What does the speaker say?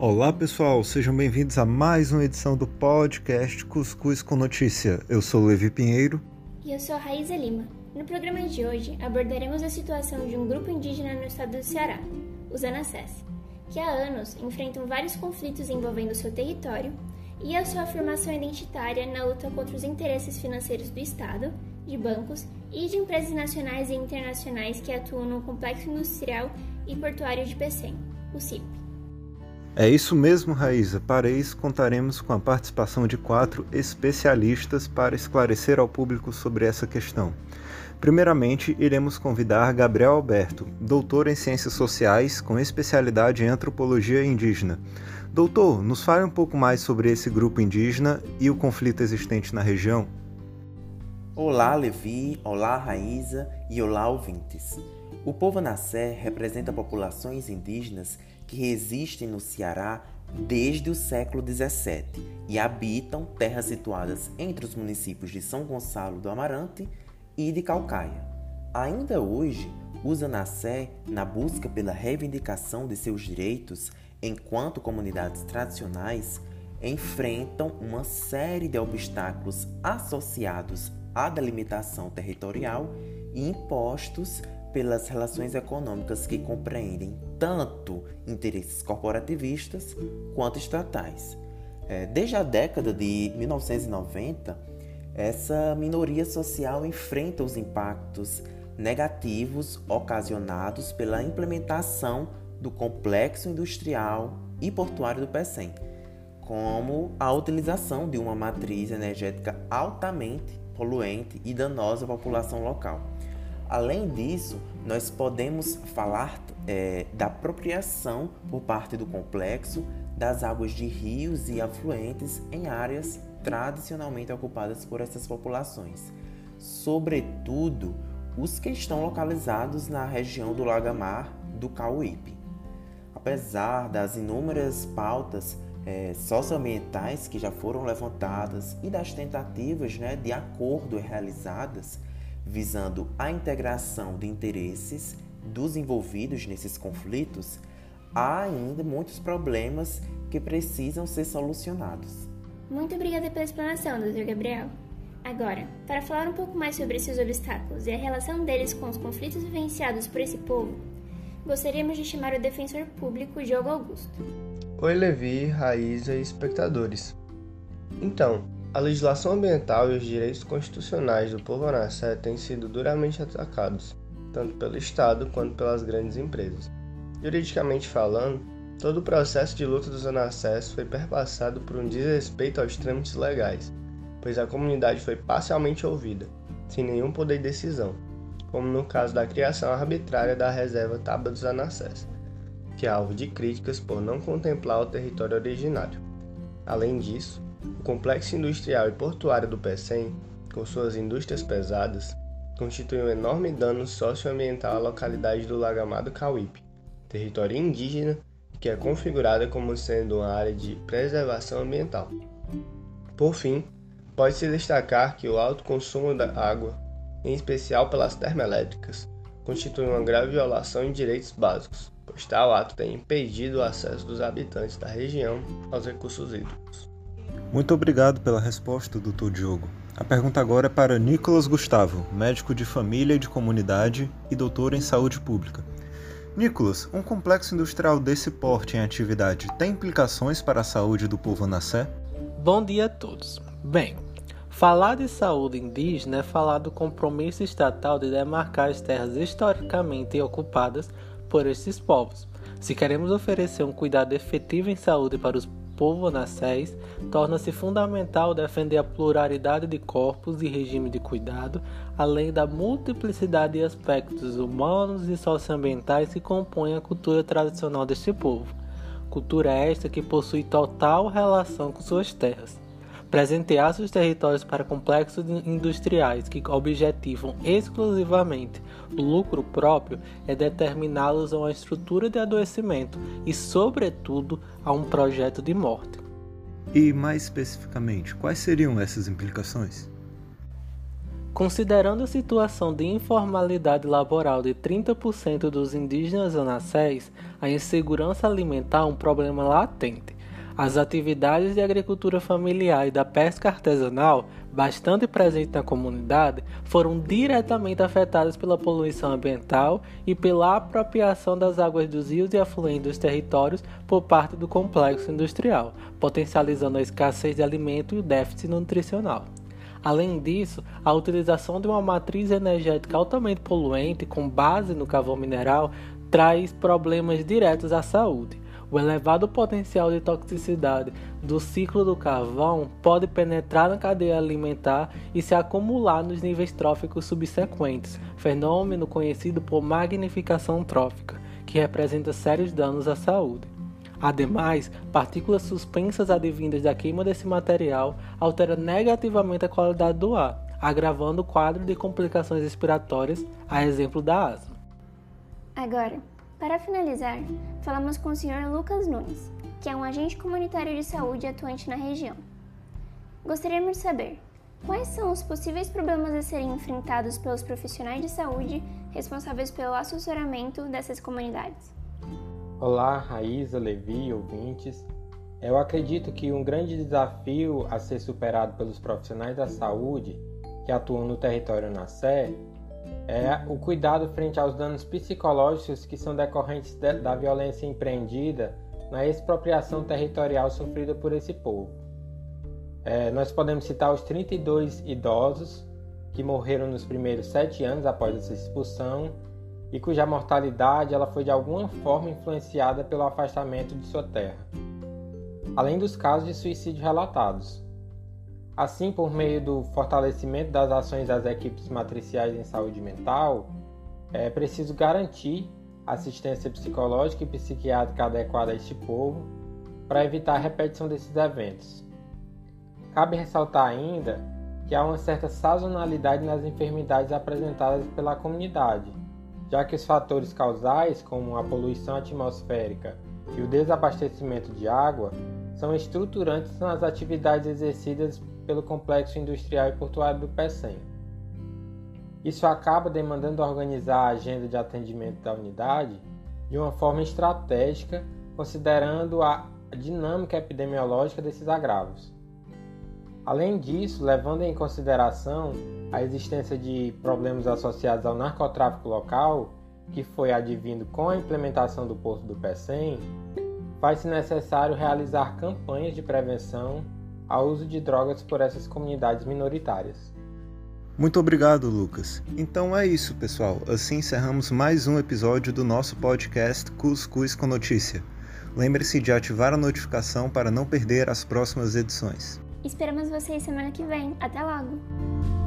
Olá pessoal, sejam bem-vindos a mais uma edição do podcast Cuscuz com Notícia. Eu sou Levi Pinheiro. E eu sou Raíza Lima. No programa de hoje abordaremos a situação de um grupo indígena no estado do Ceará, os Anassés, que há anos enfrentam vários conflitos envolvendo seu território e a sua afirmação identitária na luta contra os interesses financeiros do Estado, de bancos e de empresas nacionais e internacionais que atuam no Complexo Industrial e Portuário de Pecém, o CIP. É isso mesmo, Raíza. Para isso, contaremos com a participação de quatro especialistas para esclarecer ao público sobre essa questão. Primeiramente, iremos convidar Gabriel Alberto, doutor em Ciências Sociais com especialidade em Antropologia Indígena. Doutor, nos fale um pouco mais sobre esse grupo indígena e o conflito existente na região. Olá, Levi, olá, Raíza e olá, ouvintes. O povo Nassé representa populações indígenas que resistem no Ceará desde o século XVII e habitam terras situadas entre os municípios de São Gonçalo do Amarante e de Calcaia. Ainda hoje, os Anassé, na busca pela reivindicação de seus direitos enquanto comunidades tradicionais, enfrentam uma série de obstáculos associados à delimitação territorial e impostos pelas relações econômicas que compreendem tanto interesses corporativistas quanto estatais. É, desde a década de 1990, essa minoria social enfrenta os impactos negativos ocasionados pela implementação do complexo industrial e portuário do PECEM, como a utilização de uma matriz energética altamente poluente e danosa à população local. Além disso, nós podemos falar é, da apropriação por parte do complexo das águas de rios e afluentes em áreas tradicionalmente ocupadas por essas populações, sobretudo os que estão localizados na região do Lagamar do Cauípe. Apesar das inúmeras pautas é, socioambientais que já foram levantadas e das tentativas né, de acordo realizadas, visando a integração de interesses dos envolvidos nesses conflitos, há ainda muitos problemas que precisam ser solucionados. Muito obrigada pela explanação, Dr. Gabriel. Agora, para falar um pouco mais sobre esses obstáculos e a relação deles com os conflitos vivenciados por esse povo, gostaríamos de chamar o defensor público Diogo Augusto. Oi, Levi, Raíza e espectadores. Então, a legislação ambiental e os direitos constitucionais do povo anassé têm sido duramente atacados, tanto pelo Estado quanto pelas grandes empresas. Juridicamente falando, todo o processo de luta dos anassés foi perpassado por um desrespeito aos trâmites legais, pois a comunidade foi parcialmente ouvida, sem nenhum poder de decisão, como no caso da criação arbitrária da reserva Tábua dos Anassés, que é alvo de críticas por não contemplar o território originário. Além disso, o complexo industrial e portuário do Pecém, com suas indústrias pesadas, constitui um enorme dano socioambiental à localidade do Lagamado Cauípe, território indígena que é configurada como sendo uma área de preservação ambiental. Por fim, pode-se destacar que o alto consumo da água, em especial pelas termoelétricas, constitui uma grave violação de direitos básicos, pois tal ato tem impedido o acesso dos habitantes da região aos recursos hídricos. Muito obrigado pela resposta, doutor Diogo. A pergunta agora é para Nicolas Gustavo, médico de família e de comunidade e doutor em saúde pública. Nicolas, um complexo industrial desse porte em atividade tem implicações para a saúde do povo Nassé? Bom dia a todos. Bem, falar de saúde indígena é falar do compromisso estatal de demarcar as terras historicamente ocupadas por esses povos. Se queremos oferecer um cuidado efetivo em saúde para os povo nascéis, torna-se fundamental defender a pluralidade de corpos e regime de cuidado, além da multiplicidade de aspectos humanos e socioambientais que compõem a cultura tradicional deste povo. Cultura esta que possui total relação com suas terras presentear seus territórios para complexos industriais que objetivam exclusivamente o lucro próprio é determiná-los a uma estrutura de adoecimento e, sobretudo, a um projeto de morte. E mais especificamente, quais seriam essas implicações? Considerando a situação de informalidade laboral de 30% dos indígenas anacés, a insegurança alimentar é um problema latente. As atividades de agricultura familiar e da pesca artesanal, bastante presentes na comunidade, foram diretamente afetadas pela poluição ambiental e pela apropriação das águas dos rios e afluentes dos territórios por parte do complexo industrial, potencializando a escassez de alimento e o déficit nutricional. Além disso, a utilização de uma matriz energética altamente poluente com base no carvão mineral traz problemas diretos à saúde. O elevado potencial de toxicidade do ciclo do carvão pode penetrar na cadeia alimentar e se acumular nos níveis tróficos subsequentes, fenômeno conhecido por magnificação trófica, que representa sérios danos à saúde. Ademais, partículas suspensas advindas da queima desse material alteram negativamente a qualidade do ar, agravando o quadro de complicações respiratórias, a exemplo da asma. Agora, para finalizar, falamos com o Sr. Lucas Nunes, que é um agente comunitário de saúde atuante na região. Gostaríamos de saber quais são os possíveis problemas a serem enfrentados pelos profissionais de saúde responsáveis pelo assessoramento dessas comunidades. Olá, Raíza, Levi, ouvintes. Eu acredito que um grande desafio a ser superado pelos profissionais da saúde que atuam no território na Sé é o cuidado frente aos danos psicológicos que são decorrentes da violência empreendida na expropriação territorial sofrida por esse povo. É, nós podemos citar os 32 idosos que morreram nos primeiros sete anos após essa expulsão e cuja mortalidade ela foi de alguma forma influenciada pelo afastamento de sua terra, além dos casos de suicídio relatados. Assim, por meio do fortalecimento das ações das equipes matriciais em saúde mental, é preciso garantir assistência psicológica e psiquiátrica adequada a este povo para evitar a repetição desses eventos. Cabe ressaltar ainda que há uma certa sazonalidade nas enfermidades apresentadas pela comunidade, já que os fatores causais, como a poluição atmosférica e o desabastecimento de água, são estruturantes nas atividades exercidas pelo complexo industrial e portuário do PECEM. Isso acaba demandando organizar a agenda de atendimento da unidade de uma forma estratégica, considerando a dinâmica epidemiológica desses agravos. Além disso, levando em consideração a existência de problemas associados ao narcotráfico local, que foi advindo com a implementação do Porto do PECEM, faz-se necessário realizar campanhas de prevenção ao uso de drogas por essas comunidades minoritárias. Muito obrigado, Lucas. Então é isso, pessoal. Assim encerramos mais um episódio do nosso podcast Cuscuz com Notícia. Lembre-se de ativar a notificação para não perder as próximas edições. Esperamos vocês semana que vem. Até logo!